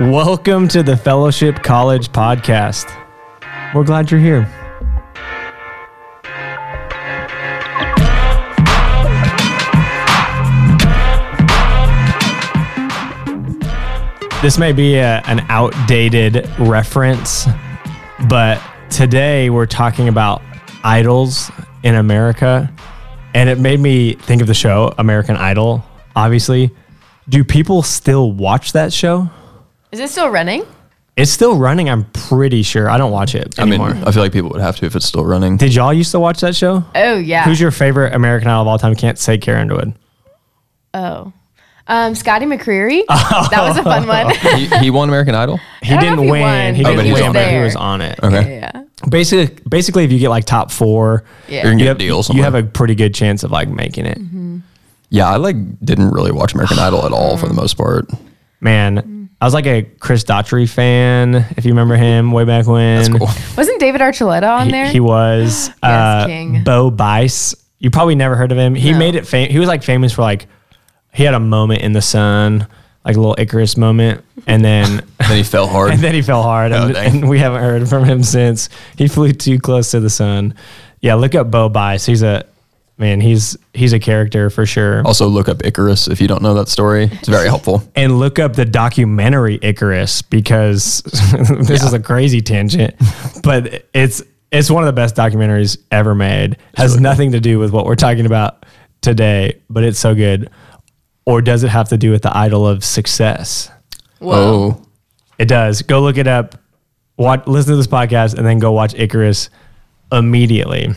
Welcome to the Fellowship College Podcast. We're glad you're here. This may be a, an outdated reference, but today we're talking about idols in America. And it made me think of the show American Idol, obviously. Do people still watch that show? Is it still running? It's still running, I'm pretty sure. I don't watch it I mean, anymore. I feel like people would have to if it's still running. Did y'all used to watch that show? Oh yeah. Who's your favorite American Idol of all time? Can't say Carrie Underwood. oh. Um, Scotty McCreery. That was a fun one. he, he won American Idol. He I don't know didn't if he win. won, He but didn't he was win, but he there. was on it. Okay. yeah. Basically, basically, if you get like top four, Yeah. You're gonna you get have, a deal you somewhere. have a pretty good chance of like making it. Yeah, I like didn't really watch American Idol at all for the most part. Man, I was like a Chris Daughtry fan. If you remember him way back when, That's cool. Wasn't David Archuleta on he, there? he was uh, king. Bo Bice. You probably never heard of him. He No. made it. Fam- he was like famous for like he had a moment in the sun, like a little Icarus moment, and then. Then he fell hard. And then he fell hard, Oh, and, and we haven't heard from him since. He flew too close to the sun. Yeah, look up Bo Bice. He's a man. He's he's a character for sure. also, look up Icarus if you don't know that story. It's very helpful. And look up the documentary Icarus because this is a crazy tangent, but it's it's one of the best documentaries ever made. Has nothing to do with what we're talking about today, but it's so good. Or does it have to do with the idol of success? Whoa. Oh, It does. Go look it up. Watch, listen to this podcast, and then go watch Icarus immediately.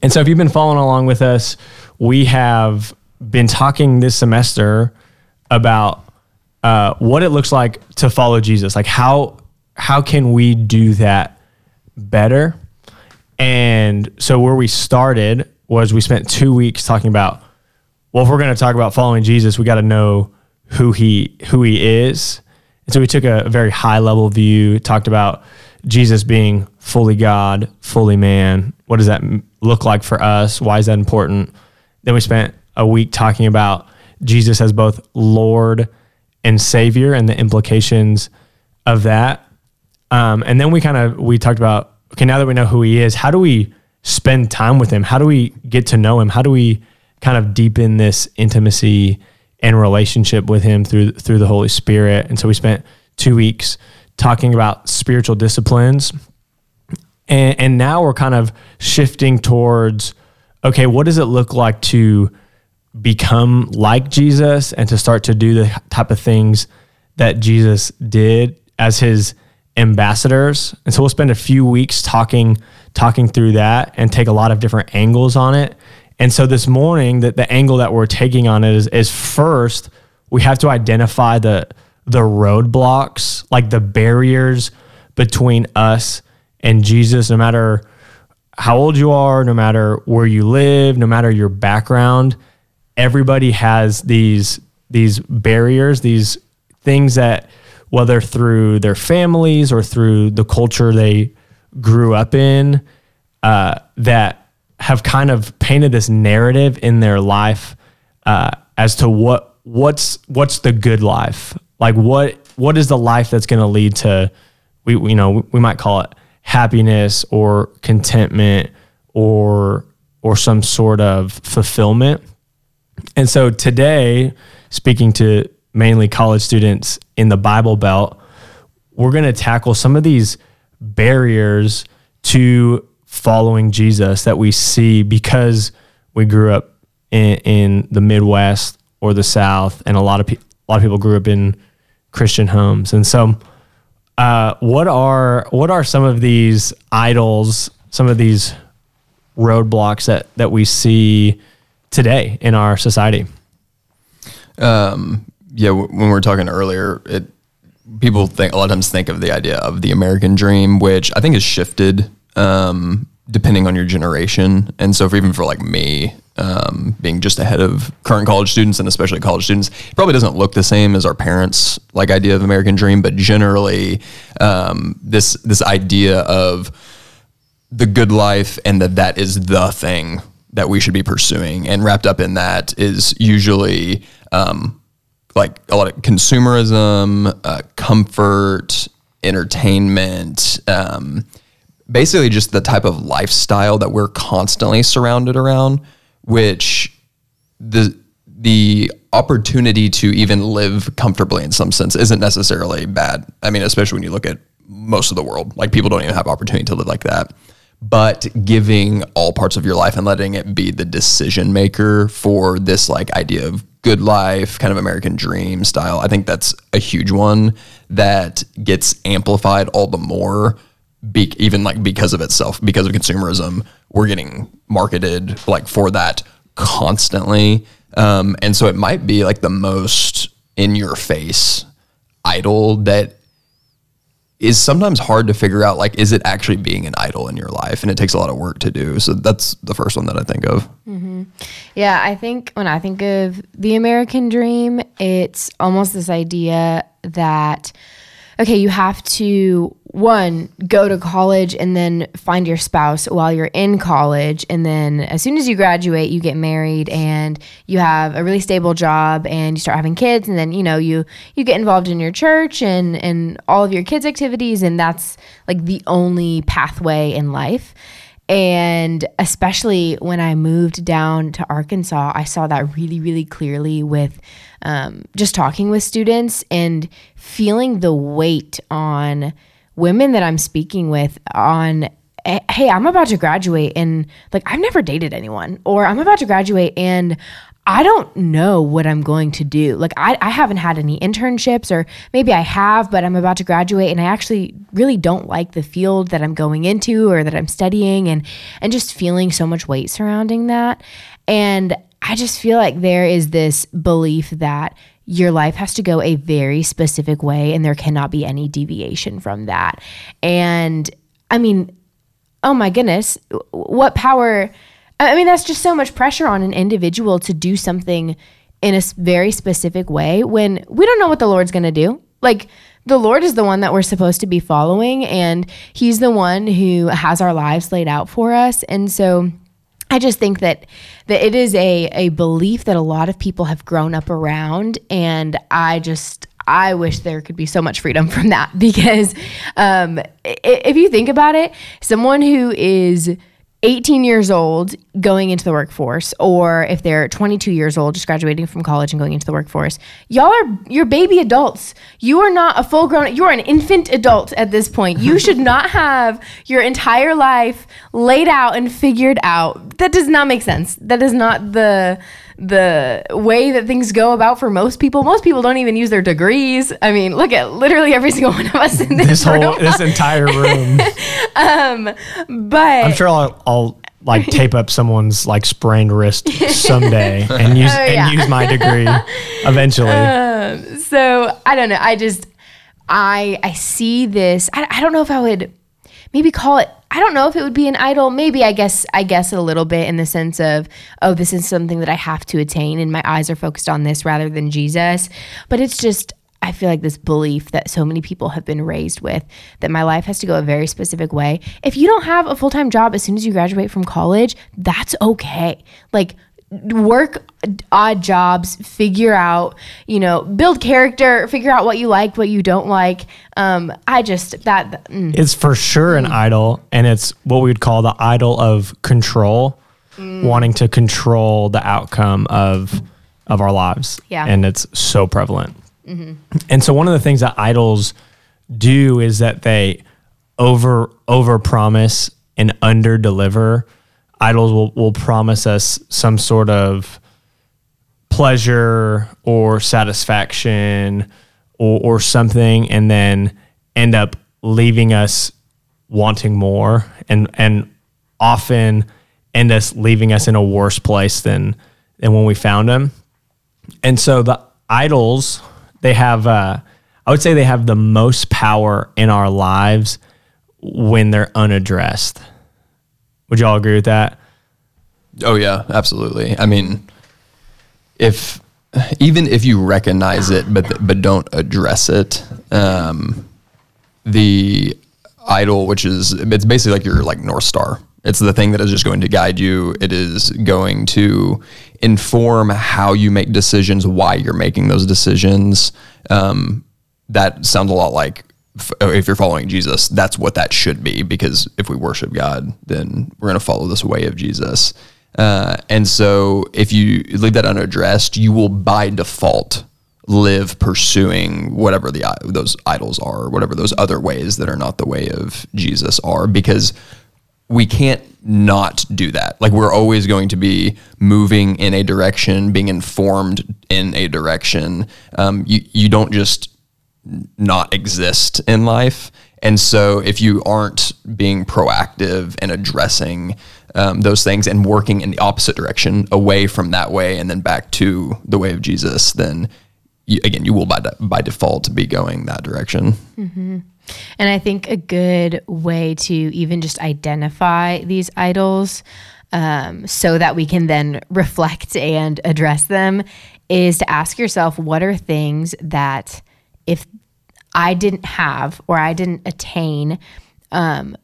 And so, if you've been following along with us, we have been talking this semester about uh, what it looks like to follow Jesus. Like how how can we do that better? And so, where we started was we spent two weeks talking about well, if we're going to talk about following Jesus, we got to know who he who he is. And so we took a very high level view, talked about Jesus being fully God, fully man. What does that look like for us? Why is that important? Then we spent a week talking about Jesus as both Lord and Savior and the implications of that. Um, and then we kind of we talked about okay, now that we know who he is, how do we spend time with him? How do we get to know him? How do we kind of deepen this intimacy and relationship with him through through the Holy Spirit? And so we spent two weeks talking about spiritual disciplines. And, and now we're kind of shifting towards okay, what does it look like to become like Jesus and to start to do the type of things that Jesus did as his ambassadors. And so we'll spend a few weeks talking talking through that and take a lot of different angles on it. And so this morning that the angle that we're taking on it is, is first we have to identify the the roadblocks, like the barriers between us and Jesus no matter how old you are, no matter where you live, no matter your background, everybody has these these barriers, these things that whether through their families or through the culture they grew up in, uh, that have kind of painted this narrative in their life uh, as to what what's what's the good life, like what what is the life that's going to lead to we you know we might call it happiness or contentment or or some sort of fulfillment. And so today, speaking to mainly college students in the Bible Belt, we're going to tackle some of these barriers to following Jesus that we see because we grew up in, in the Midwest or the South, and a lot of pe- a lot of people grew up in Christian homes. And so, uh, what are what are some of these idols, some of these roadblocks that that we see today in our society? Um, yeah, w- when we were talking earlier, it people think a lot of times think of the idea of the American dream, which I think has shifted um, depending on your generation. And so, for even for like me, um, being just ahead of current college students and especially college students, it probably doesn't look the same as our parents' like idea of American dream. But generally, um, this this idea of the good life and that that is the thing that we should be pursuing and wrapped up in that is usually um, like a lot of consumerism, uh, comfort, entertainment, um, basically just the type of lifestyle that we're constantly surrounded around, which the the opportunity to even live comfortably in some sense isn't necessarily bad. I mean, especially when you look at most of the world, like people don't even have opportunity to live like that. But giving all parts of your life and letting it be the decision maker for this like idea of good life, kind of American dream style, I think that's a huge one that gets amplified all the more be, even like because of itself, because of consumerism, we're getting marketed like for that constantly. Um, and so it might be like the most in your face idol that is sometimes hard to figure out like is it actually being an idol in your life? And it takes a lot of work to do. So that's the first one that i think of. Yeah, I think when I think of the American dream, it's almost this idea that, okay, you have to, one, go to college and then find your spouse while you're in college. And then as soon as you graduate, you get married and you have a really stable job and you start having kids. And then, you know, you, you get involved in your church and, and all of your kids' activities. And that's like the only pathway in life. And especially when I moved down to Arkansas, I saw that really, really clearly with um, just talking with students and feeling the weight on women that I'm speaking with on eh, hey i'm about to graduate and like i've never dated anyone or i'm about to graduate and i don't know what i'm going to do. Like I, I haven't had any internships or maybe i have but i'm about to graduate and i actually really don't like the field that i'm going into or that i'm studying and and just feeling so much weight surrounding that. And i just feel like there is this belief that your life has to go a very specific way and there cannot be any deviation from that and i mean oh my goodness, what power. I mean, that's just so much pressure on an individual to do something in a very specific way when we don't know what the Lord's going to do. Like, the Lord is the one that we're supposed to be following, and He's the one who has our lives laid out for us. And so, I just think that that it is a a belief that a lot of people have grown up around, and I just I wish there could be so much freedom from that because um, if you think about it, someone who is 18 years old going into the workforce, or if they're 22 years old just graduating from college and going into the workforce, y'all are you're baby adults. You are not a full grown. You are an infant adult at this point. You should not have your entire life laid out and figured out. That does not make sense. That is not the the way that things go about for most people. Most people don't even use their degrees. I mean, look at literally every single one of us in this, This whole this entire room. Um, but I'm sure I'll, I'll like tape up someone's like sprained wrist someday and use Oh, yeah. and use my degree eventually. Um, so I don't know. I just I I see this. I, I don't know if I would maybe call it. I don't know if it would be an idol. Maybe I guess I guess a little bit in the sense of oh this is something that I have to attain and my eyes are focused on this rather than Jesus. But it's just I feel like this belief that so many people have been raised with that my life has to go a very specific way. If you don't have a full time job as soon as you graduate from college, that's okay. Like work odd jobs figure out you know build character figure out what you like what you don't like um i just that mm, It's for sure an idol, and it's what we would call the idol of control, wanting to control the outcome of of our lives. Yeah. and it's so prevalent. And so one of the things that idols do is that they over over promise and under deliver. Idols will, will promise us some sort of pleasure or satisfaction or, or something and then end up leaving us wanting more and and often end us leaving us in a worse place than than when we found them and so the idols they have uh, i would say they have the most power in our lives when they're unaddressed would y'all agree with that Oh yeah, absolutely. I mean, if even if you recognize it but but don't address it, um, the idol, which is it's basically like your like north star, It's the thing that is just going to guide you. It is going to inform how you make decisions, why you're making those decisions. Um, that sounds a lot like if you're following Jesus, that's what that should be. Because if we worship God, then we're going to follow this way of Jesus. Uh, and so if you leave that unaddressed, you will by default live pursuing whatever the those idols are, or whatever those other ways that are not the way of Jesus are, because we can't not do that. Like we're always going to be moving in a direction, being informed in a direction. Um, you you don't just not exist in life. And so if you aren't being proactive and addressing um, those things and working in the opposite direction, away from that way and then back to the way of Jesus, then you, again, you will by, de- by default be going that direction. Mm-hmm. And I think a good way to even just identify these idols um, so that we can then reflect and address them is to ask yourself what are things that if I didn't have or I didn't attain, um,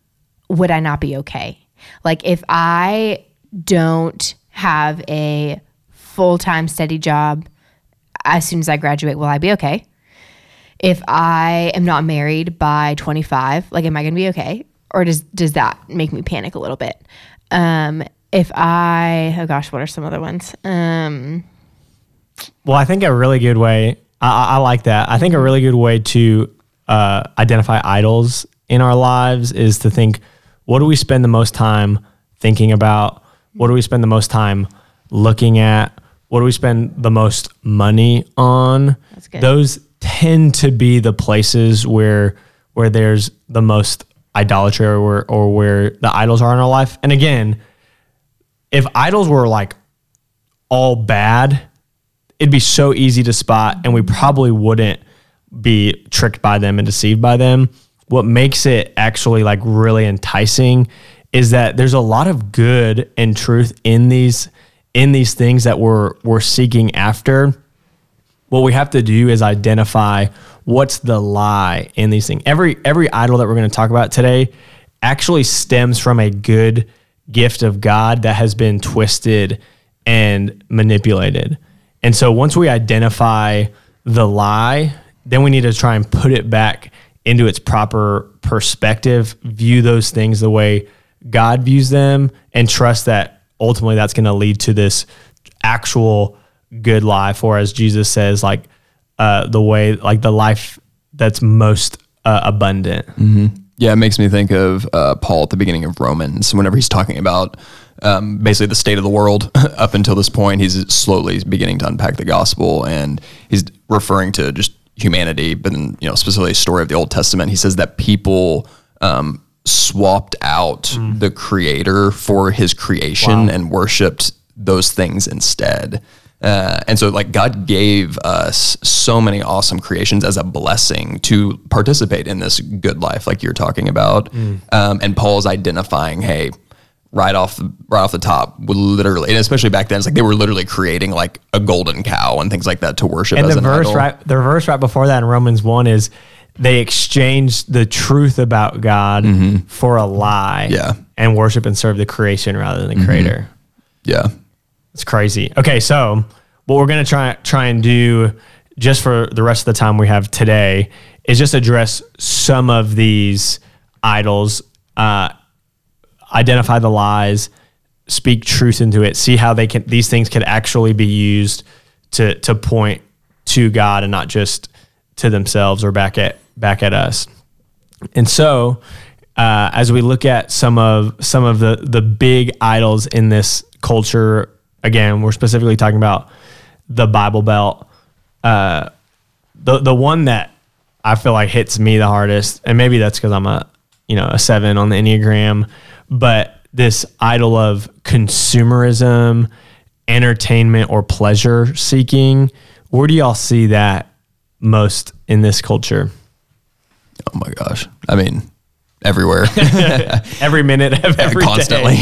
would I not be okay? Like if I don't have a full time steady job as soon as I graduate, will I be okay? If I am not married by 25, like, am I going to be okay? Or does does that make me panic a little bit? Um, if I, oh gosh, what are some other ones? Um, well, I think a really good way. I, I like that. I think a really good way to uh, identify idols in our lives is to think, what do we spend the most time thinking about? What do we spend the most time looking at? What do we spend the most money on? Those tend to be the places where where there's the most idolatry or where, or where the idols are in our life. And again, if idols were like all bad, it'd be so easy to spot and we probably wouldn't be tricked by them and deceived by them. What makes it actually like really enticing is that there's a lot of good and truth in these in these things that we're we're seeking after what we have to do is identify what's the lie in these things. Every every idol that we're going to talk about today actually stems from a good gift of God that has been twisted and manipulated. And so once we identify the lie, then we need to try and put it back into its proper perspective, view those things the way God views them, and trust that ultimately that's going to lead to this actual good life, or as Jesus says, like uh, the way, like the life that's most uh, abundant. Mm-hmm. Yeah, it makes me think of uh, Paul at the beginning of Romans, whenever he's talking about um, basically the state of the world up until this point. He's slowly beginning to unpack the gospel, and he's referring to just humanity, but then you know specifically a story of the Old Testament. He says that people um, swapped out mm. the Creator for His creation wow. and worshipped those things instead. Uh, and so, like, God gave us so many awesome creations as a blessing to participate in this good life, like you're talking about. Mm. Um, and Paul's identifying, hey, right off the right off the top, literally, and especially back then, it's like they were literally creating like a golden cow and things like that to worship. And the verse idol. right, the verse right before that in Romans one is they exchanged the truth about God mm-hmm. for a lie, yeah, and worship and serve the creation rather than the mm-hmm. Creator. Yeah. It's crazy. Okay, so what we're gonna try try and do just for the rest of the time we have today is just address some of these idols, uh, identify the lies, speak truth into it, see how they can these things can actually be used to to point to God and not just to themselves or back at back at us. And so, uh, as we look at some of some of the the big idols in this culture again, we're specifically talking about the Bible Belt. Uh, the the one that I feel like hits me the hardest, and maybe that's because I'm a you know a seven on the Enneagram, but this idol of consumerism, entertainment, or pleasure seeking. Where do y'all see that most in this culture? Oh my gosh! I mean, everywhere, every minute of every constantly.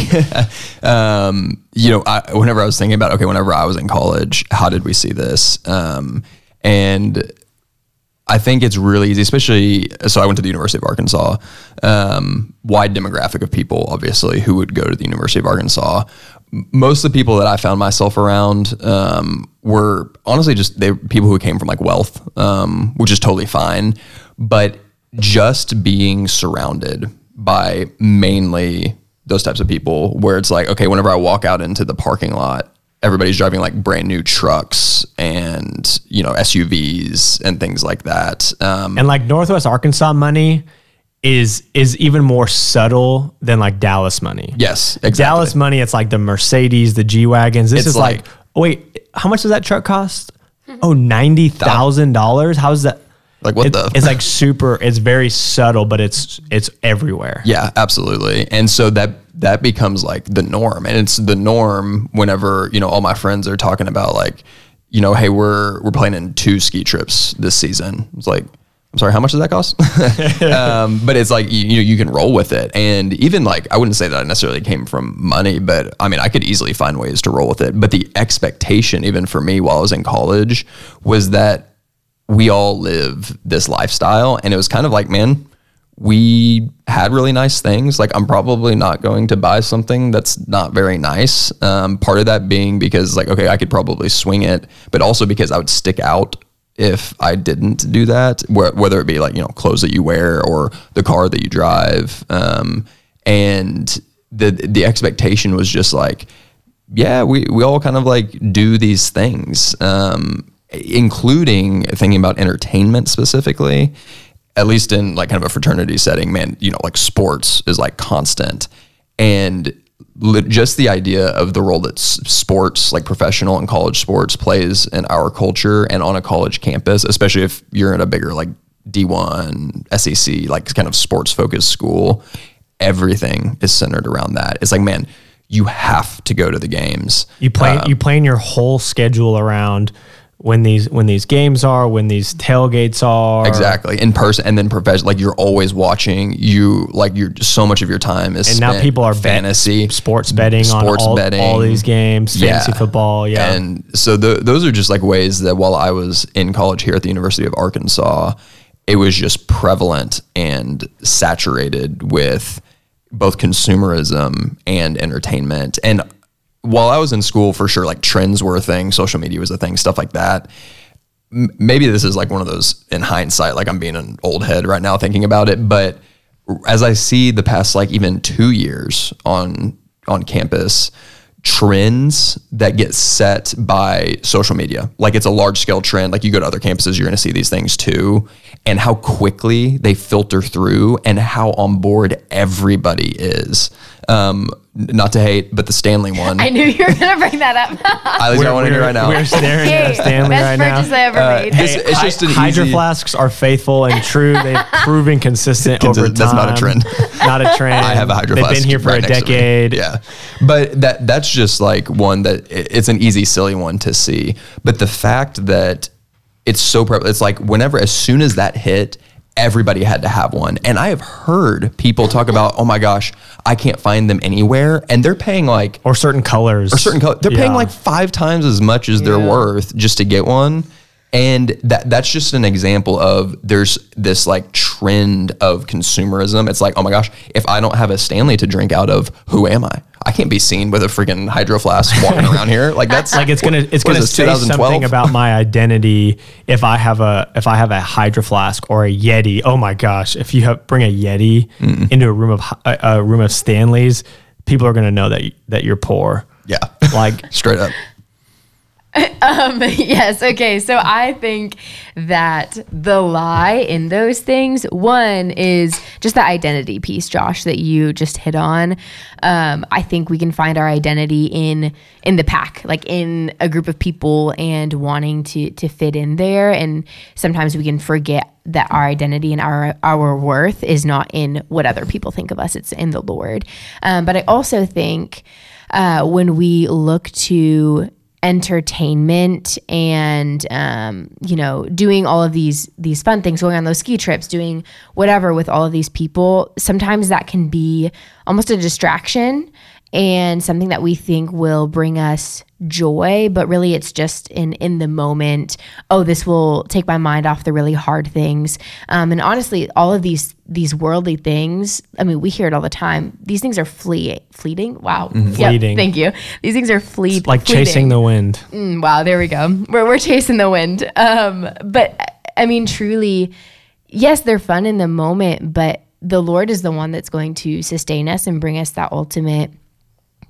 um, you know, I, whenever I was thinking about okay, whenever I was in college, how did we see this? Um, and I think it's really easy, especially. So I went to the University of Arkansas. Um, wide demographic of people, obviously, who would go to the University of Arkansas. Most of the people that I found myself around um, were honestly just they people who came from like wealth, um, which is totally fine. But just being surrounded by mainly those types of people, where it's like, okay, whenever I walk out into the parking lot, everybody's driving like brand new trucks and you know SUVs and things like that. Um, And like Northwest Arkansas money is is even more subtle than like Dallas money. yes, exactly. Dallas money, it's like the Mercedes, the G wagons. This It's is like, like- oh, wait, how much does that truck cost? Oh, ninety thousand dollars. How's that? Like, what It- the- It's like super. It's very subtle, but it's it's everywhere. Yeah, absolutely. And so that that becomes like the norm, and it's the norm whenever you know all my friends are talking about like, you know, hey, we're we're planning two ski trips this season. It's like. I'm sorry, how much does that cost? um, but it's like you, you you can roll with it, and even like I wouldn't say that I necessarily came from money, but I mean I could easily find ways to roll with it. But the expectation, even for me while I was in college, was that we all live this lifestyle, and it was kind of like, man, we had really nice things. Like I'm probably not going to buy something that's not very nice. Um, part of that being because like okay, I could probably swing it, but also because I would stick out if I didn't do that. wh- Whether it be like you know clothes that you wear or the car that you drive, um, and the the expectation was just like yeah, we, we all kind of like do these things, um, including thinking about entertainment specifically, at least in like kind of a fraternity setting, man, you know, like sports is like constant. And just the idea of the role that s- sports, like professional and college sports, plays in our culture and on a college campus, especially if you're in a bigger like D1, SEC, like kind of sports focused school, everything is centered around that. It's like, man, you have to go to the games. You plan uh, you plan your whole schedule around when these when these games are, when these tailgates are. Exactly. In person and then professional like you're always watching. You like you're so much of your time is And now people are bet- fantasy sports betting sports on all, betting. all these games, fantasy football. Yeah. And so the, those are just like ways that while I was in college here at the University of Arkansas, it was just prevalent and saturated with both consumerism and entertainment. And while I was in school, for sure, like trends were a thing, social media was a thing, stuff like that. M- Maybe this is like one of those in hindsight, like I'm being an old head right now thinking about it. But as I see the past like even two years on on campus, trends that get set by social media. Like it's a large scale trend. Like you go to other campuses, you're going to see these things too. And how quickly they filter through and how on board everybody is. Um, not to hate, but the Stanley one. I knew you were gonna bring that up. I was want to hear right now. We're staring hey, at Stanley best right purchase now. I ever Uh, made. this- it's just an Hydro easy- flasks are faithful and true. They've proven consistent over time. That's not a trend. Not a trend. I have a hydro They've flask been here for right a next to me. decade. Yeah, but that that's just like one that it- it's an easy, silly one to see. But the fact that it's so prevalent, it's like whenever, as soon as that hit, everybody had to have one. And I have heard people talk about, oh my gosh, I can't find them anywhere, and they're paying like Or certain colors. or certain color. They're paying like five times as much as they're worth just to get one. And that that's just an example of there's this like trend of consumerism. It's like, oh my gosh, if I don't have a Stanley to drink out of, who am I? I can't be seen with a freaking hydro flask walking around here. Like that's like it's gonna it's gonna this, say 2012? something about my identity if I have a if I have a hydro flask or a Yeti. Oh my gosh! If you have, bring a Yeti into a room of a, a room of Stanleys, people are gonna know that that you're poor. Yeah, Like straight up. Um, yes. Okay. So I think that the lie in those things, one is just the identity piece, Josh, that you just hit on. Um, I think we can find our identity in in the pack, like in a group of people, and wanting to to fit in there. And sometimes we can forget that our identity and our our worth is not in what other people think of us; it's in the Lord. Um, but I also think uh, when we look to entertainment and um, you know doing all of these these fun things going on those ski trips doing whatever with all of these people. Sometimes that can be almost a distraction and something that we think will bring us joy but really it's just in in the moment oh this will take my mind off the really hard things um, and honestly all of these these worldly things i mean we hear it all the time these things are flee fleeting wow Yep, Fleeting. thank you these things are fleet like chasing the wind. Mm, wow, there we go. We're, we're chasing the wind. Um, but I mean, truly, yes, they're fun in the moment, but the Lord is the one that's going to sustain us and bring us that ultimate,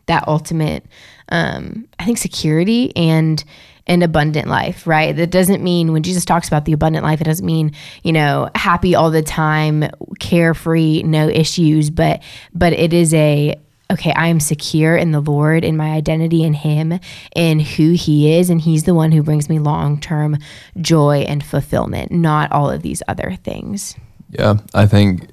that ultimate, um, I think, security and and abundant life, right? That doesn't mean when Jesus talks about the abundant life, it doesn't mean you know happy all the time, carefree, no issues, but but it is a okay, I am secure in the Lord, in my identity in Him, in who He is, and He's the one who brings me long term joy and fulfillment, not all of these other things. Yeah, I think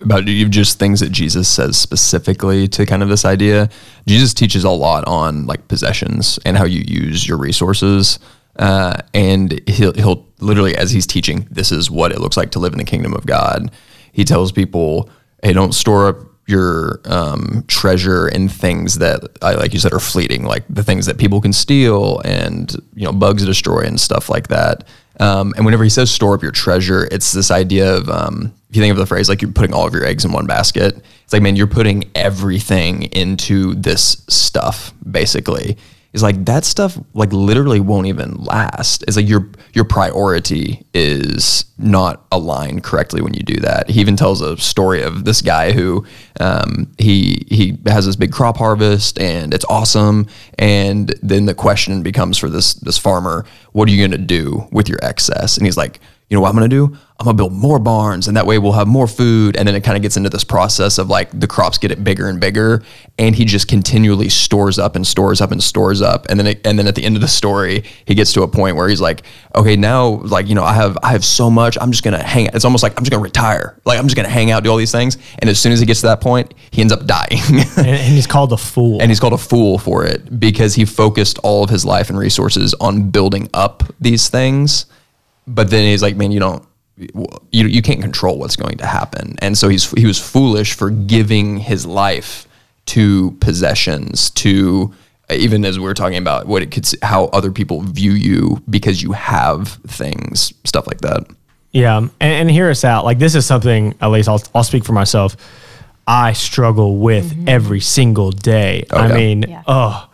about just things that Jesus says specifically to kind of this idea. Jesus teaches a lot on like possessions and how you use your resources. Uh, and he'll he'll literally as he's teaching, this is what it looks like to live in the kingdom of God. He tells people, "Hey, don't store up your um, treasure in things that, I like you said, are fleeting, like the things that people can steal and you know bugs destroy and stuff like that." Um, and whenever he says store up your treasure, it's this idea of um, if you think of the phrase like you're putting all of your eggs in one basket. It's like man, you're putting everything into this stuff basically. It's like that stuff like literally won't even last. It's like your your priority is not aligned correctly when you do that. He even tells a story of this guy who um, he he has this big crop harvest and it's awesome. And then the question becomes for this this farmer, what are you going to do with your excess? And he's like, you know what I'm going to do? I'm going to build more barns and that way we'll have more food. And then it kind of gets into this process of like the crops get it bigger and bigger. And he just continually stores up and stores up and stores up. And then, it, and then at the end of the story, he gets to a point where he's like, okay, now like, you know, I have, I have so much, I'm just going to hang It's almost like I'm just going to retire. Like I'm just going to hang out, do all these things. And as soon as he gets to that point, he ends up dying. And, and he's called a fool. and he's called a fool for it because he focused all of his life and resources on building up these things but then he's like man you don't you, you can't control what's going to happen and so he's he was foolish for giving his life to possessions to even as we were talking about what it could how other people view you because you have things stuff like that Yeah, and, and hear us out. Like this is something, at least I'll I'll speak for myself. I struggle with mm-hmm. every single day. Oh, I yeah. mean, Yeah. oh,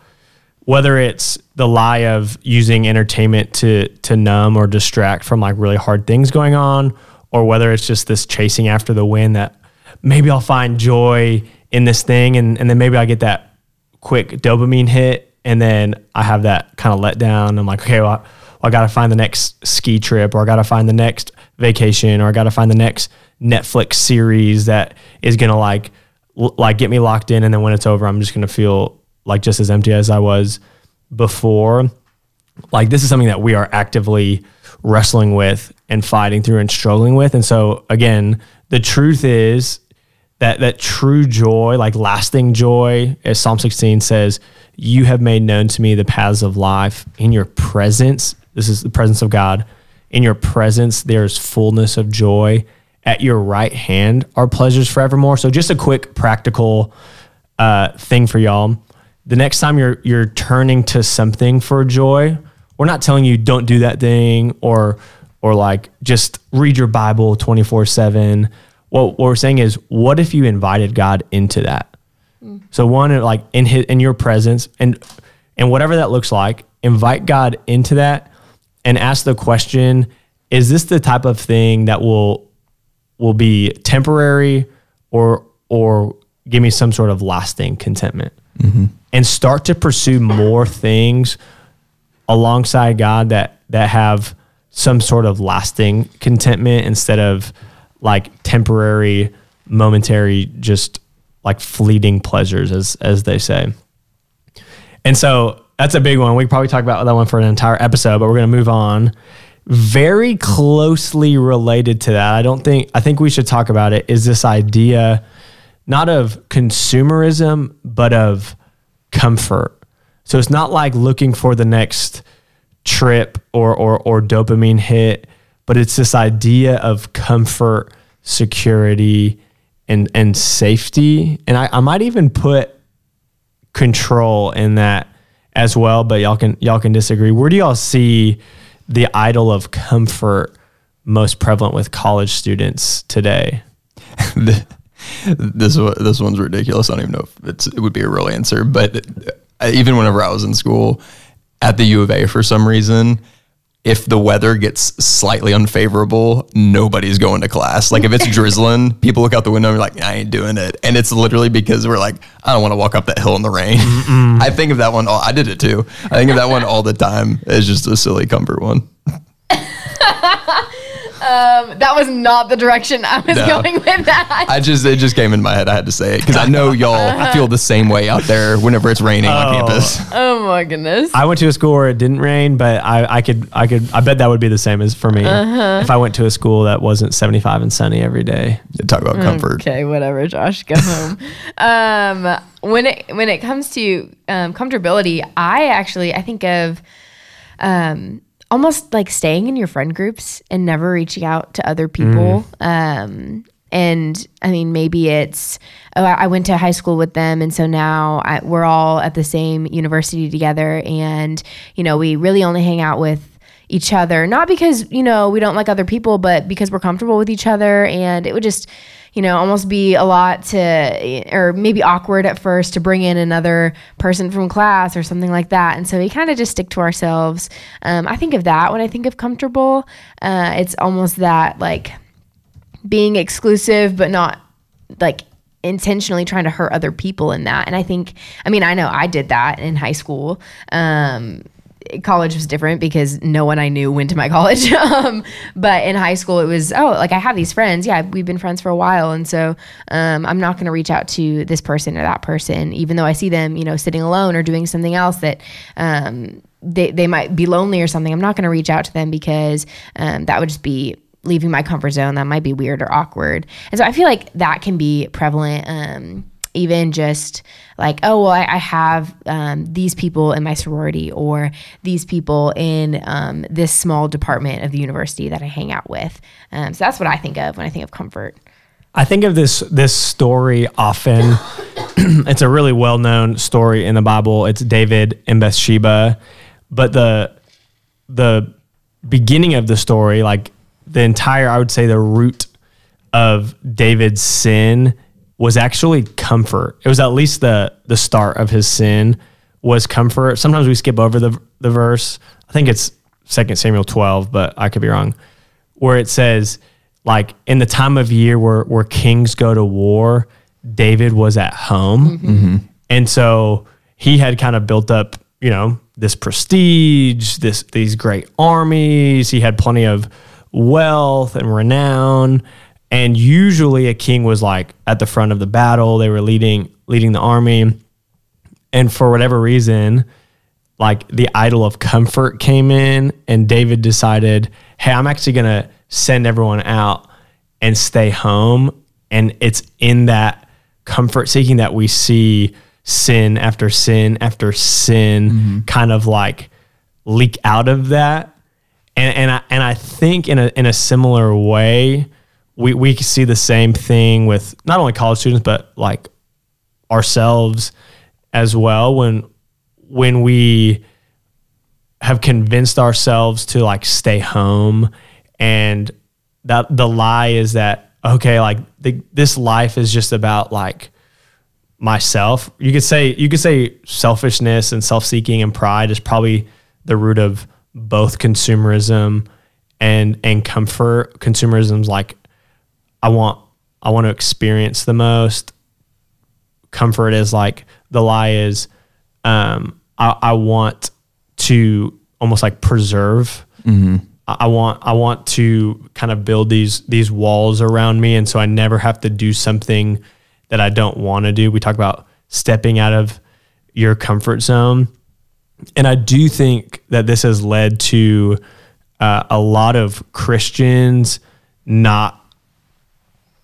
whether it's the lie of using entertainment to to numb or distract from like really hard things going on, or whether it's just this chasing after the wind that maybe I'll find joy in this thing, and and then maybe I get that quick dopamine hit, and then I have that kind of letdown. I'm like, okay, well, I got to find the next ski trip, or I got to find the next vacation, or I got to find the next Netflix series that is gonna like l- like get me locked in, and then when it's over, I'm just gonna feel like just as empty as I was before. Like this is something that we are actively wrestling with and fighting through and struggling with. And so again, the truth is that that true joy, like lasting joy, as Psalm 16 says, you have made known to me the paths of life in your presence. This is the presence of God. In your presence, there's fullness of joy. At your right hand are pleasures forevermore. So just a quick practical uh, thing for y'all. The next time you're you're turning to something for joy, we're not telling you don't do that thing or or like just read your Bible 24/7. What, what we're saying is what if you invited God into that? So one like in his in your presence and and whatever that looks like, invite God into that and ask the question, is this the type of thing that will will be temporary or or give me some sort of lasting contentment mm-hmm. and start to pursue more things alongside God that that have some sort of lasting contentment instead of like temporary momentary just like fleeting pleasures as as they say. And so that's a big one. We probably talk about that one for an entire episode but we're to move on. Very closely related to that i don't think i think we should talk about it is this idea not of consumerism but of comfort. So it's not like looking for the next trip or or or dopamine hit, but it's this idea of comfort, security, and and safety. And I, I might even put control in that as well. But y'all can y'all can disagree. Where do y'all see the idol of comfort most prevalent with college students today? this this one's ridiculous. I don't even know if it's, it would be a real answer, but uh, even whenever I was in school at the U of A, for some reason, if the weather gets slightly unfavorable, nobody's going to class. Like if it's drizzling, people look out the window and are like, I ain't doing it. And it's literally because we're like, I don't want to walk up that hill in the rain. I think of that one. All, I did it too. I think of that one all the time. It's just a silly comfort one. That was not the direction I was No. going with that. I just it just came in my head. I had to say it because I know y'all feel the same way out there whenever it's raining on Oh. campus. oh my goodness. I went to a school where it didn't rain, but I, I could I could I bet that would be the same as for me if I went to a school that wasn't 75 and sunny every day. Talk about comfort. Okay, whatever, Josh, go home. um, when it when it comes to um, comfortability, I actually I think of um, almost like staying in your friend groups and never reaching out to other people. Um, and I mean, maybe it's oh, I I went to high school with them, and so now I, we're all at the same university together, and you know, we really only hang out with each other, not because you know we don't like other people, but because we're comfortable with each other, and it would just you know almost be a lot to or maybe awkward at first to bring in another person from class or something like that. And so we kind of just stick to ourselves. Um, i think of that when i think of comfortable. Uh, it's almost that like being exclusive but not like intentionally trying to hurt other people in that. And i think i mean i know i did that in high school. Um, college was different because no one i knew went to my college. Um, but in high school it was oh like i have these friends. Yeah we've been friends for a while. And so um, i'm not going to reach out to this person or that person even though i see them you know sitting alone or doing something else that um, they, they might be lonely or something. I'm not going to reach out to them because um, that would just be leaving my comfort zone. That might be weird or awkward. And so i feel like that can be prevalent um, even just like oh well i, I have um, these people in my sorority or these people in um, this small department of the university that i hang out with um, so that's what i think of when i think of comfort I think of this this story often. it's a really well known story in the Bible. It's David and Bathsheba, but the the beginning of the story, like the entire, I would say the root of David's sin was actually comfort. It was at least the the start of his sin was comfort. Sometimes we skip over the the verse. I think it's Second Samuel 12, but I could be wrong. Where it says like in the time of year where where kings go to war, David was at home. Mm-hmm. Mm-hmm. And so he had kind of built up, you know, this prestige, this these great armies. He had plenty of wealth and renown. And usually a king was like at the front of the battle. They were leading leading the army. And for whatever reason, like the idol of comfort came in and David decided, "Hey, I'm actually going to send everyone out and stay home." And it's in that comfort seeking that we see sin after sin after sin mm-hmm. kind of like leak out of that. And and I and I think in a in a similar way, we we see the same thing with not only college students but like ourselves as well. When when we have convinced ourselves to like stay home and that the lie is that okay like the, this life is just about like myself. You could say you could say selfishness and self-seeking and pride is probably the root of both consumerism and and comfort consumerism's like i want i want to experience the most. Comfort is like the lie is um i, I want to almost like preserve. I, I want i want to kind of build these these walls around me and so i never have to do something that i don't want to do. We talk about stepping out of your comfort zone. And i do think that this has led to uh, a lot of christians not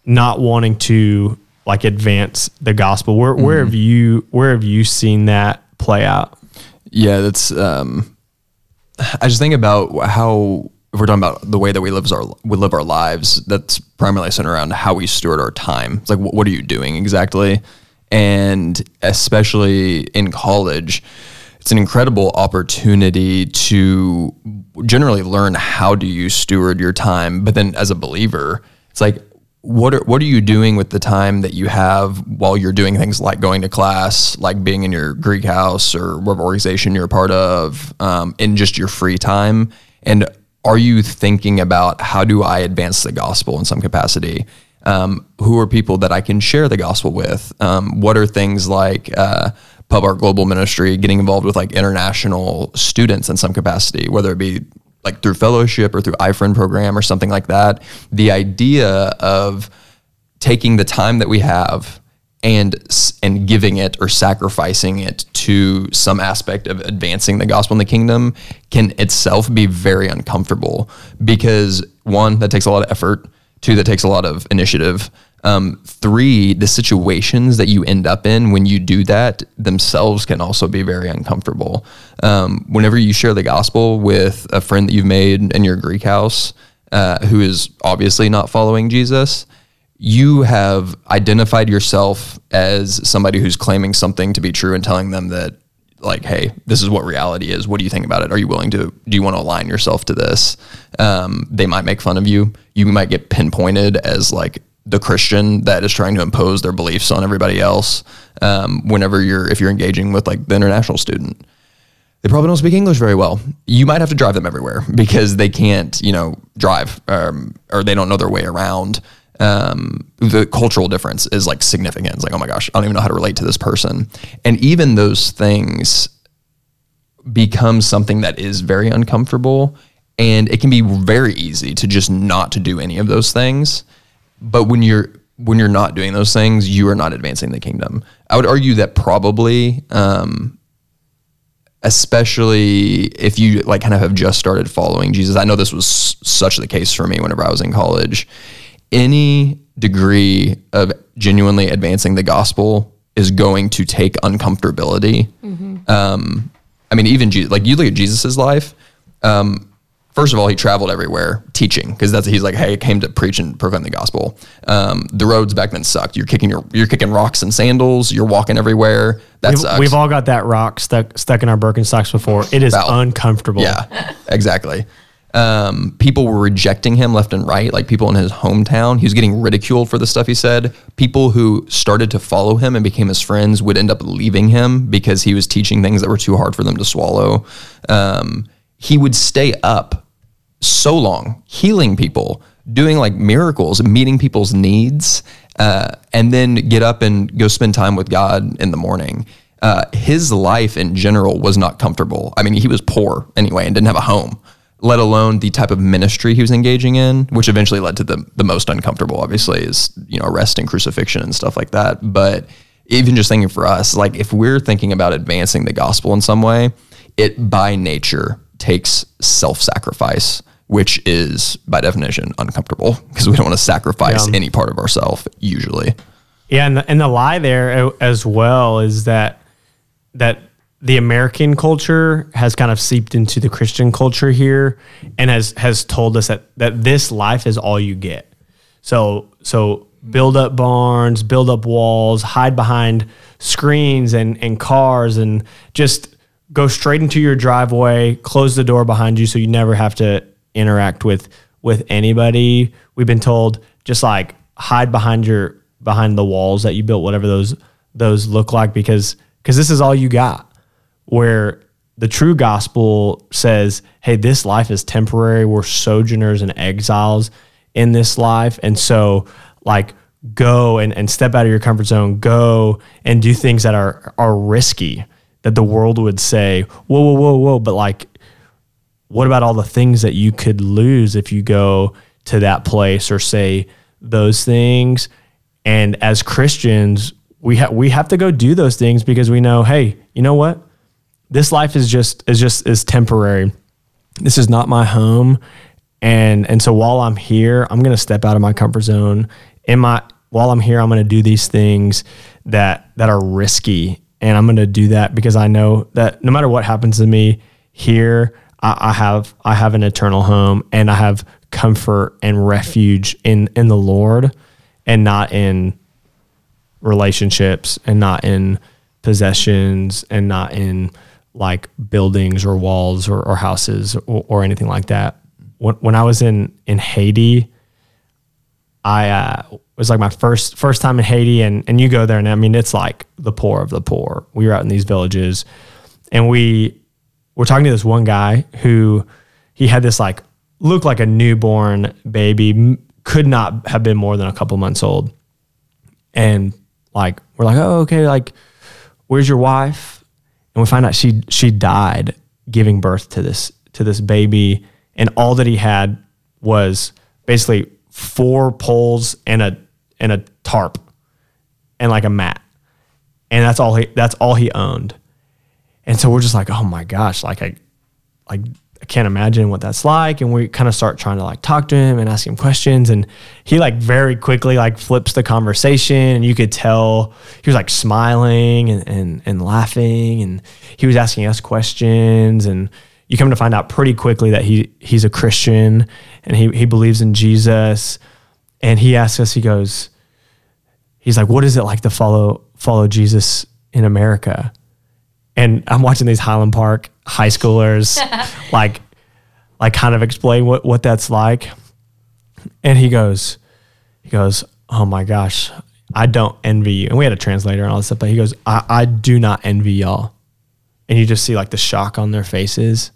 not wanting to like advance the gospel where where have you where have you seen that play out Yeah, that's. Um, I just think about how if we're talking about the way that we live our we live our lives. That's primarily centered around how we steward our time. It's like, what, what are you doing exactly? and especially in college, it's an incredible opportunity to generally learn how do you steward your time. But then as a believer, it's like, what are, what are you doing with the time that you have while you're doing things like going to class, like being in your Greek house or whatever organization you're a part of, um, in just your free time? And are you thinking about how do I advance the gospel in some capacity? Um, who are people that I can share the gospel with? Um, what are things like uh, Pub Art Global Ministry getting involved with like international students in some capacity, whether it be like through fellowship or through iFriend program or something like that? The idea of taking the time that we have and and giving it or sacrificing it to some aspect of advancing the gospel in the kingdom can itself be very uncomfortable because one that takes a lot of effort two that takes a lot of initiative um, three the situations that you end up in when you do that themselves can also be very uncomfortable. Um, whenever you share the gospel with a friend that you've made in your greek house uh, who is obviously not following jesus you have identified yourself as somebody who's claiming something to be true and telling them that like hey this is what reality is. What do you think about it? Are you willing to do you want to align yourself to this? Um, they might make fun of you. You might get pinpointed as like the christian that is trying to impose their beliefs on everybody else um, whenever you're if you're engaging with like the international student they probably don't speak English very well. You might have to drive them everywhere because they can't, you know, drive um, or they don't know their way around um, the cultural difference is like significant. It's like, oh my gosh, I don't even know how to relate to this person. And even those things become something that is very uncomfortable. And it can be very easy to just not to do any of those things. But when you're when you're not doing those things, you are not advancing the kingdom. I would argue that probably, um, especially if you like kind of have just started following Jesus. I know this was such the case for me whenever I was in college any degree of genuinely advancing the gospel is going to take uncomfortability. Mm-hmm. Um, I mean, even Jesus, like you look at Jesus's life. Um, first of all, he traveled everywhere teaching because that's he's like, hey, I came to preach and proclaim the gospel. Um, the roads back then sucked. You're kicking your you're kicking rocks and sandals. You're walking everywhere. That we've, sucks. we've all got that rock stuck stuck in our Birkenstocks before. It is uncomfortable. Yeah, exactly. Um, people were rejecting him left and right, like people in his hometown. He was getting ridiculed for the stuff he said. People who started to follow him and became his friends would end up leaving him because he was teaching things that were too hard for them to swallow. Um, he would stay up so long, healing people, doing like miracles, meeting people's needs, uh, and then get up and go spend time with God in the morning. Uh, his life in general was not comfortable. I mean, he was poor anyway and didn't have a home let alone the type of ministry he was engaging in, which eventually led to the the most uncomfortable, obviously, is you know arrest and crucifixion and stuff like that. But even just thinking for us, like if we're thinking about advancing the gospel in some way, it by nature takes self sacrifice, which is by definition uncomfortable because we don't want to sacrifice yeah. any part of ourselves usually. Yeah, and the, and the lie there as well is that that the American culture has kind of seeped into the Christian culture here and has has told us that that this life is all you get. So so build up barns, build up walls, hide behind screens and and cars and just go straight into your driveway, close the door behind you so you never have to interact with with anybody. We've been told just like hide behind your behind the walls that you built whatever those those look like because because this is all you got where the true gospel says, hey, this life is temporary. We're sojourners and exiles in this life. And so, like, go and, and step out of your comfort zone, go and do things that are, are risky, that the world would say, whoa, whoa, whoa, whoa. But, like, what about all the things that you could lose if you go to that place or say those things? And as Christians, we have we have to go do those things because we know, hey, you know what? this life is just is just is temporary. This is not my home. And and so while I'm here, I'm gonna step out of my comfort zone. In my while I'm here, I'm gonna do these things that that are risky. And I'm gonna do that because I know that no matter what happens to me here, I, I have I have an eternal home and I have comfort and refuge in in the Lord and not in relationships and not in possessions and not in like buildings or walls or, or houses or, or anything like that. When, when I was in in Haiti, I uh, was like my first first time in Haiti, and and you go there, and I mean it's like the poor of the poor. We were out in these villages, and we were talking to this one guy who he had this like looked like a newborn baby, could not have been more than a couple months old, and like we're like, oh okay, like where's your wife? And we find out she she died giving birth to this to this baby, and all that he had was basically four poles and a and a tarp and like a mat. And that's all he that's all he owned. And so we're just like, oh my gosh, like I like I can't imagine what that's like. And we kind of start trying to like talk to him and ask him questions. And he like very quickly like flips the conversation. And you could tell he was like smiling and, and, and laughing. And he was asking us questions. And you come to find out pretty quickly that he he's a Christian and he, he believes in Jesus. And he asks us, he goes, he's like, what is it like to follow follow Jesus in America? And I'm watching these Highland Park high schoolers like like kind of explain what, what that's like. And he goes, he goes, Oh my gosh, I don't envy you. And we had a translator and all this stuff, but he goes, I, I do not envy y'all. And you just see like the shock on their faces.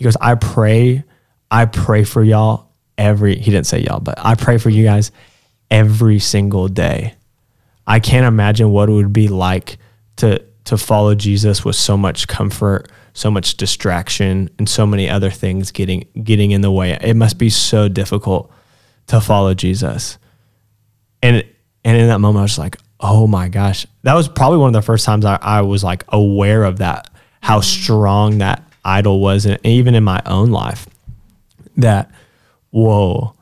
He goes, I pray, I pray for y'all every he didn't say y'all, but I pray for you guys every single day. I can't imagine what it would be like to to follow Jesus with so much comfort, so much distraction, and so many other things getting getting in the way. It must be so difficult to follow Jesus. And and in that moment, I was like, oh my gosh, that was probably one of the first times I, I was like aware of that, how mm-hmm. strong that idol was, and even in my own life, that whoa,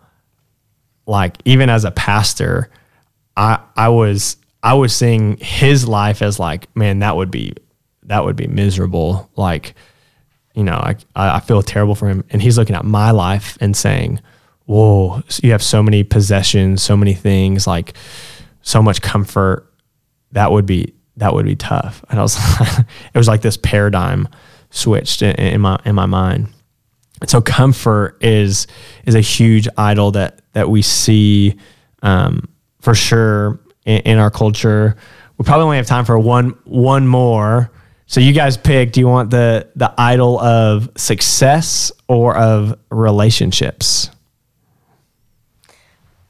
like even as a pastor, I I was I was seeing his life as like, man, that would be that would be miserable. Like, you know, I I feel terrible for him, and he's looking at my life and saying, "Whoa, you have so many possessions, so many things, like so much comfort. That would be that would be tough." And I was, it was like this paradigm switched in, in my in my mind. And so comfort is is a huge idol that that we see um, for sure in, in, our culture. We probably only have time for one one more. So you guys pick. Do you want the the idol of success or of relationships?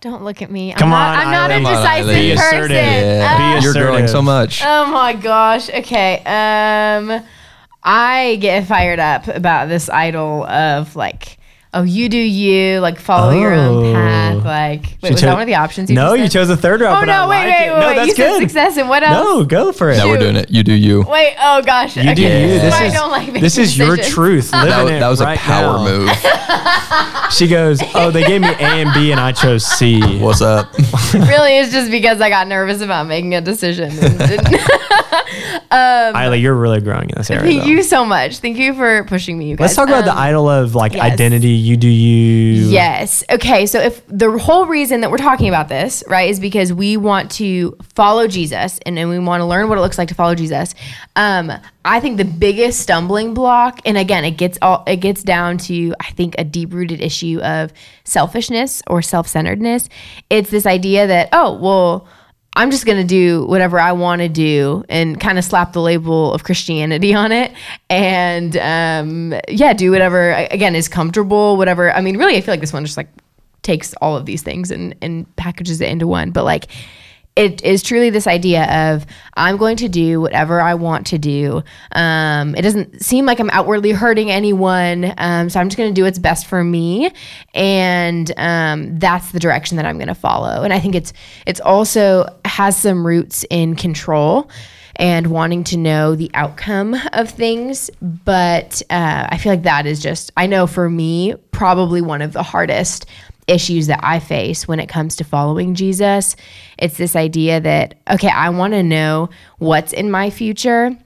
Don't look at me. Come I'm on, not, I'm not a Eileen. Come on, decisive Be person. assertive. Yeah, Uh, Be you're growing so much. Oh my gosh. Okay. Um I get fired up about this idol of like, oh, you do you, like follow your own Oh. path. Like, wait, She was cho- that one of the options? You no, just you said? chose the third route. Oh but I no! Wait, like wait, it. wait, No, wait! that's You good. said success, and what else? No, go for it. Now we're doing it. You do you. Wait, oh gosh. You do okay, you. This, is This is don't like making this is your decisions. truth. That, Living was- it that was right a power now. move. She goes, "Oh, they gave me A and B, and I chose C." What's up? really, it's just because I got nervous about making a decision. and didn't- Isla, you're really growing in this area. Thank though. you so much. Thank you for pushing me, you guys. Let's talk about the Um, idol of like yes. identity. You do you. Yes. Okay. So if the whole reason that we're talking about this, right, is because we want to follow Jesus and, and we want to learn what it looks like to follow Jesus. Um, I think the biggest stumbling block, and again, it gets all it gets down to I think a deep rooted issue of selfishness or self centeredness. It's this idea that oh well. I'm just going to do whatever I want to do and kind of slap the label of Christianity on it. And um, yeah, do whatever, again, is comfortable, whatever. I mean, really, I feel like this one just like takes all of these things and, and packages it into one. But like, it is truly this idea of I'm going to do whatever I want to do. Um, it doesn't seem like I'm outwardly hurting anyone, um, so I'm just going to do what's best for me, and um, that's the direction that I'm going to follow. And I think it's it's also has some roots in control and wanting to know the outcome of things. But uh, I feel like that is just I know for me probably one of the hardest issues that I face when it comes to following Jesus. It's this idea that, okay, I want to know what's in my future.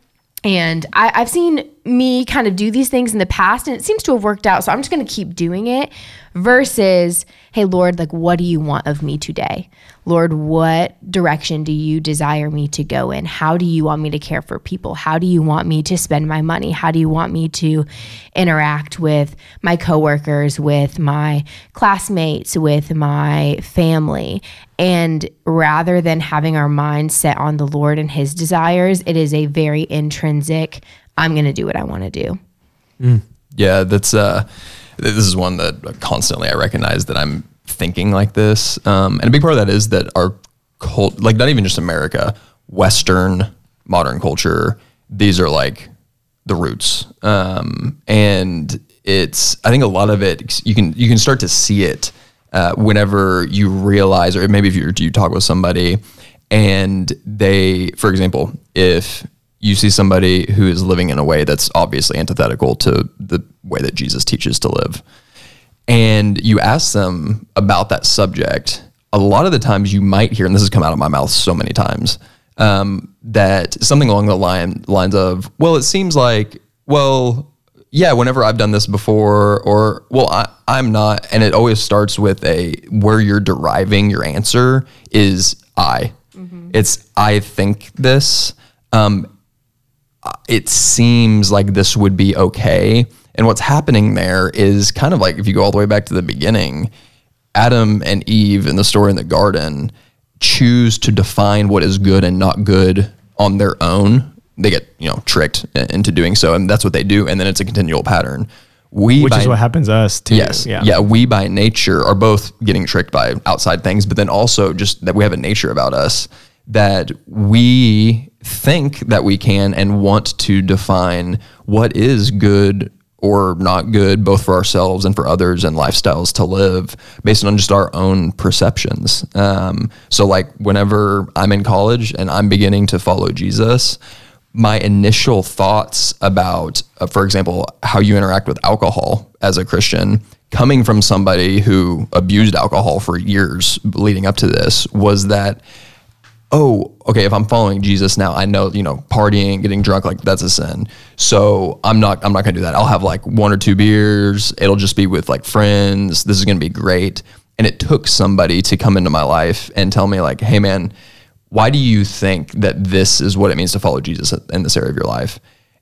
And I, I've seen me kind of do these things in the past and it seems to have worked out. So I'm just going to keep doing it versus, hey, Lord, like, what do you want of me today? Lord, what direction do you desire me to go in? How do you want me to care for people? How do you want me to spend my money? How do you want me to interact with my coworkers, with my classmates, with my family? And rather than having our mind set on the Lord and his desires, it is a very intrinsic, I'm going to do what I want to do. Yeah, that's uh, this is one that constantly I recognize that I'm thinking like this, um, and a big part of that is that our cult, like not even just America, Western modern culture, these are like the roots, um, and it's I think a lot of it you can you can start to see it uh, whenever you realize, or maybe if you you talk with somebody and they, for example, if you see somebody who is living in a way that's obviously antithetical to the way that Jesus teaches to live, and you ask them about that subject, a lot of the times you might hear, and this has come out of my mouth so many times, um, that something along the line lines of, well, it seems like, well, yeah, whenever I've done this before, or well, I, I'm not, and it always starts with a where you're deriving your answer is I. It's I think this. Um, Uh, it seems like this would be okay. And what's happening there is kind of like if you go all the way back to the beginning, Adam and Eve in the story in the garden choose to define what is good and not good on their own. They get, you know, tricked into doing so, and that's what they do. And then it's a continual pattern. We Which by- is what happens to us too. Yes. Yeah. We by nature are both getting tricked by outside things, but then also just that we have a nature about us that we think that we can and want to define what is good or not good, both for ourselves and for others and lifestyles to live based on just our own perceptions. Um, so, like, whenever I'm in college and I'm beginning to follow Jesus, my initial thoughts about, uh, for example, how you interact with alcohol as a Christian, coming from somebody who abused alcohol for years leading up to this, was that, oh, okay, if I'm following Jesus now, I know, you know, partying, getting drunk, like that's a sin. So I'm not, I'm not gonna do that. I'll have like one or two beers. It'll just be with like friends. This is gonna be great. And it took somebody to come into my life and tell me, like, hey, man, why do you think that this is what it means to follow Jesus in this area of your life?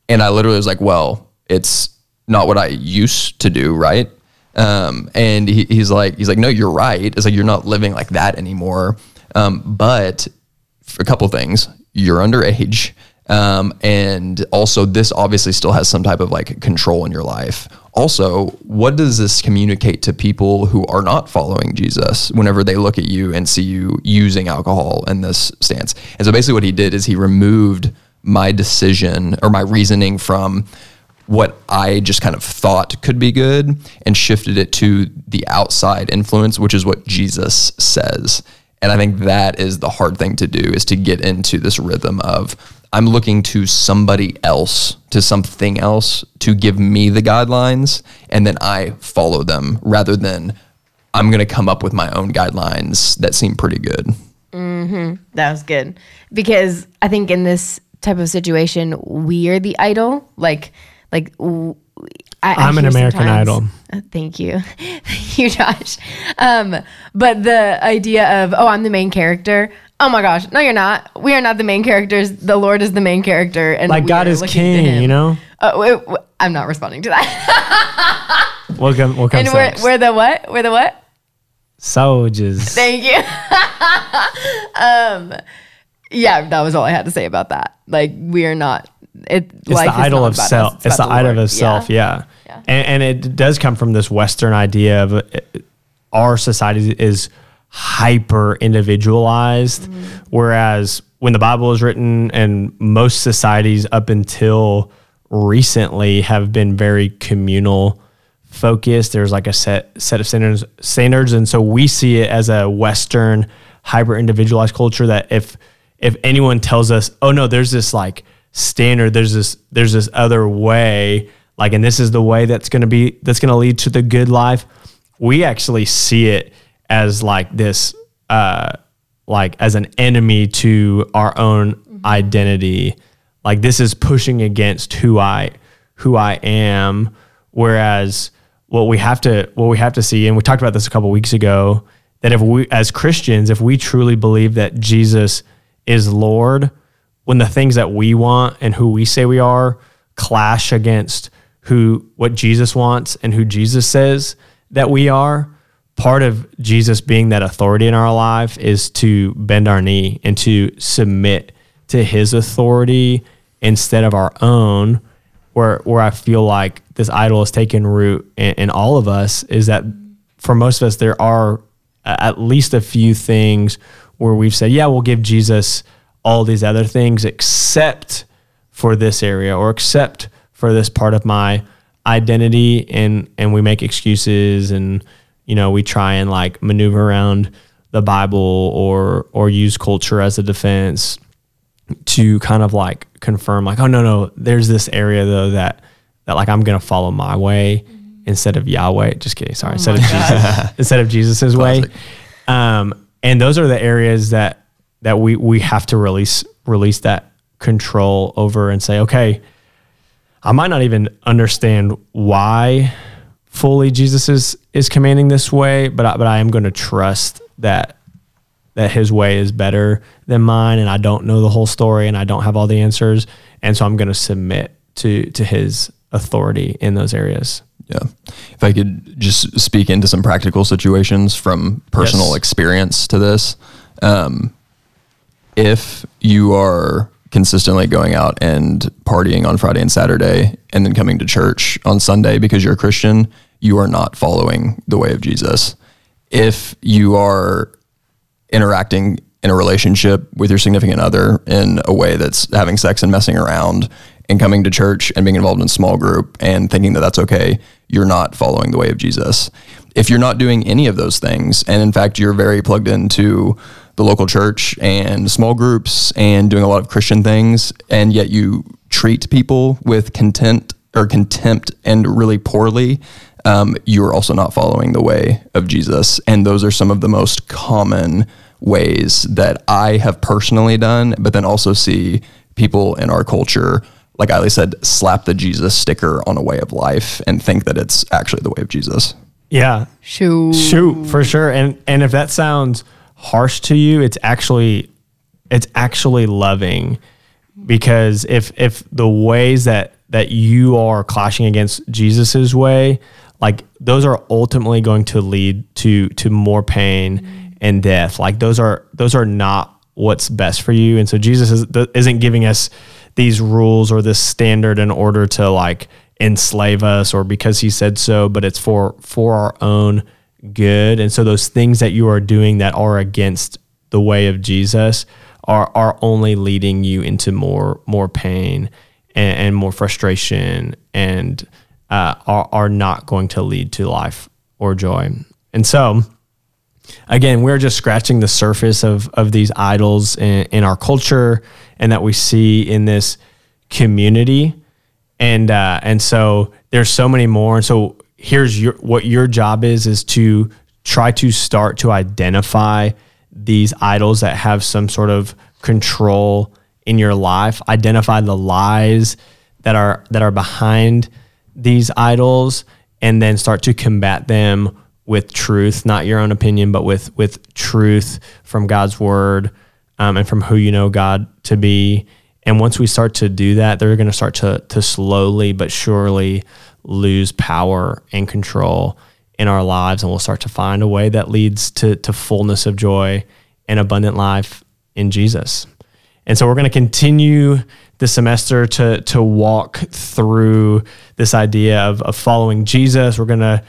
And I literally was like, well, it's not what I used to do, right? Um, and he, he's like, he's like, no, you're right. It's like you're not living like that anymore. Um, but a couple things, you're underage. Um, and also, this obviously still has some type of like control in your life. Also, what does this communicate to people who are not following Jesus whenever they look at you and see you using alcohol in this stance? And so, basically, what he did is he removed my decision or my reasoning from what I just kind of thought could be good and shifted it to the outside influence, which is what Jesus says. And I think that is the hard thing to do is to get into this rhythm of I'm looking to somebody else, to something else to give me the guidelines and then I follow them rather than I'm going to come up with my own guidelines that seem pretty good. Mm-hmm. That was good because I think in this type of situation, we are the idol. Like, like w- I, I'm an American sometimes- Idol. Uh, thank you, thank you, Josh. Um, but the idea of oh, I'm the main character. Oh my gosh, no, you're not. We are not the main characters. The Lord is the main character, and Like God is king, you know? Uh, I'm not responding to that. What come, what comes and we're, we're the what? We're the what? Soldiers. Thank you. um, yeah, that was all I had to say about that. Like, we are not. It, it's the idol of self. It's the idol of self. Yeah. And, and it does come from this Western idea of uh, our society is hyper individualized, whereas when the Bible is written and most societies up until recently have been very communal focused. There's like a set set of standards standards, and so we see it as a Western hyper individualized culture that if if anyone tells us, oh no, there's this like standard, there's this there's this other way, like, and this is the way that's gonna be that's gonna lead to the good life. We actually see it as like this, uh, like as an enemy to our own identity. Like this is pushing against who I who I am. Whereas what we have to what we have to see, and we talked about this a couple weeks ago, that if we as Christians, if we truly believe that Jesus is Lord, when the things that we want and who we say we are clash against who what Jesus wants and who Jesus says that we are, part of Jesus being that authority in our life is to bend our knee and to submit to his authority instead of our own where where I feel like this idol has taken root in, in all of us is that for most of us there are at least a few things where we've said, yeah, we'll give Jesus all these other things except for this area or except for this part of my identity and and we make excuses and you know we try and like maneuver around the bible or or use culture as a defense to kind of like confirm like oh no no there's this area though that that like I'm gonna follow my way mm-hmm. instead of Yahweh. Just kidding sorry. Oh instead of Jesus instead of Jesus's way. Um and those are the areas that that we we have to release release that control over and say okay I might not even understand why fully Jesus is is commanding this way but I, but I am going to trust that that his way is better than mine and I don't know the whole story and I don't have all the answers and so I'm going to submit to to his authority in those areas. Yeah. If I could just speak into some practical situations from personal yes. experience to this. Um, if you are consistently going out and partying on Friday and Saturday and then coming to church on Sunday because you're a Christian, you are not following the way of Jesus. If you are interacting in a relationship with your significant other in a way that's having sex and messing around and coming to church and being involved in small group and thinking that that's okay, you're not following the way of Jesus. If you're not doing any of those things, and in fact, you're very plugged into the local church and small groups and doing a lot of Christian things, and yet you treat people with contempt or contempt and really poorly, um, you're also not following the way of Jesus. And those are some of the most common ways that I have personally done, but then also see people in our culture, like Ali said, slap the Jesus sticker on a way of life and think that it's actually the way of Jesus. Yeah. Shoot. Shoot, for sure. And and if that sounds harsh to you, it's actually it's actually loving because if if the ways that that you are clashing against Jesus's way, like those are ultimately going to lead to to more pain mm-hmm. and death. Like those are those are not what's best for you. And so Jesus is, isn't giving us these rules or this standard in order to like enslave us or because he said so, but it's for for our own good. And so those things that you are doing that are against the way of Jesus are are only leading you into more more pain and, and more frustration and uh, are, are not going to lead to life or joy. And so, again, we're just scratching the surface of, of these idols in, in our culture and that we see in this community. And, uh, and so there's so many more. And so here's your, what your job is, is to try to start to identify these idols that have some sort of control in your life, identify the lies that are, that are behind these idols and then start to combat them with truth, not your own opinion, but with with truth from God's word um, and from who you know God to be. And once we start to do that, they're going to start to to slowly but surely lose power and control in our lives, and we'll start to find a way that leads to to fullness of joy and abundant life in Jesus. And so we're going to continue the semester to to walk through this idea of, of following Jesus. We're going to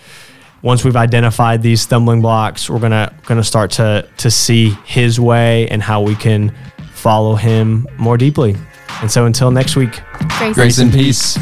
once we've identified these stumbling blocks, we're gonna gonna start to to see His way and how we can follow Him more deeply. And so, until next week, grace, grace and peace.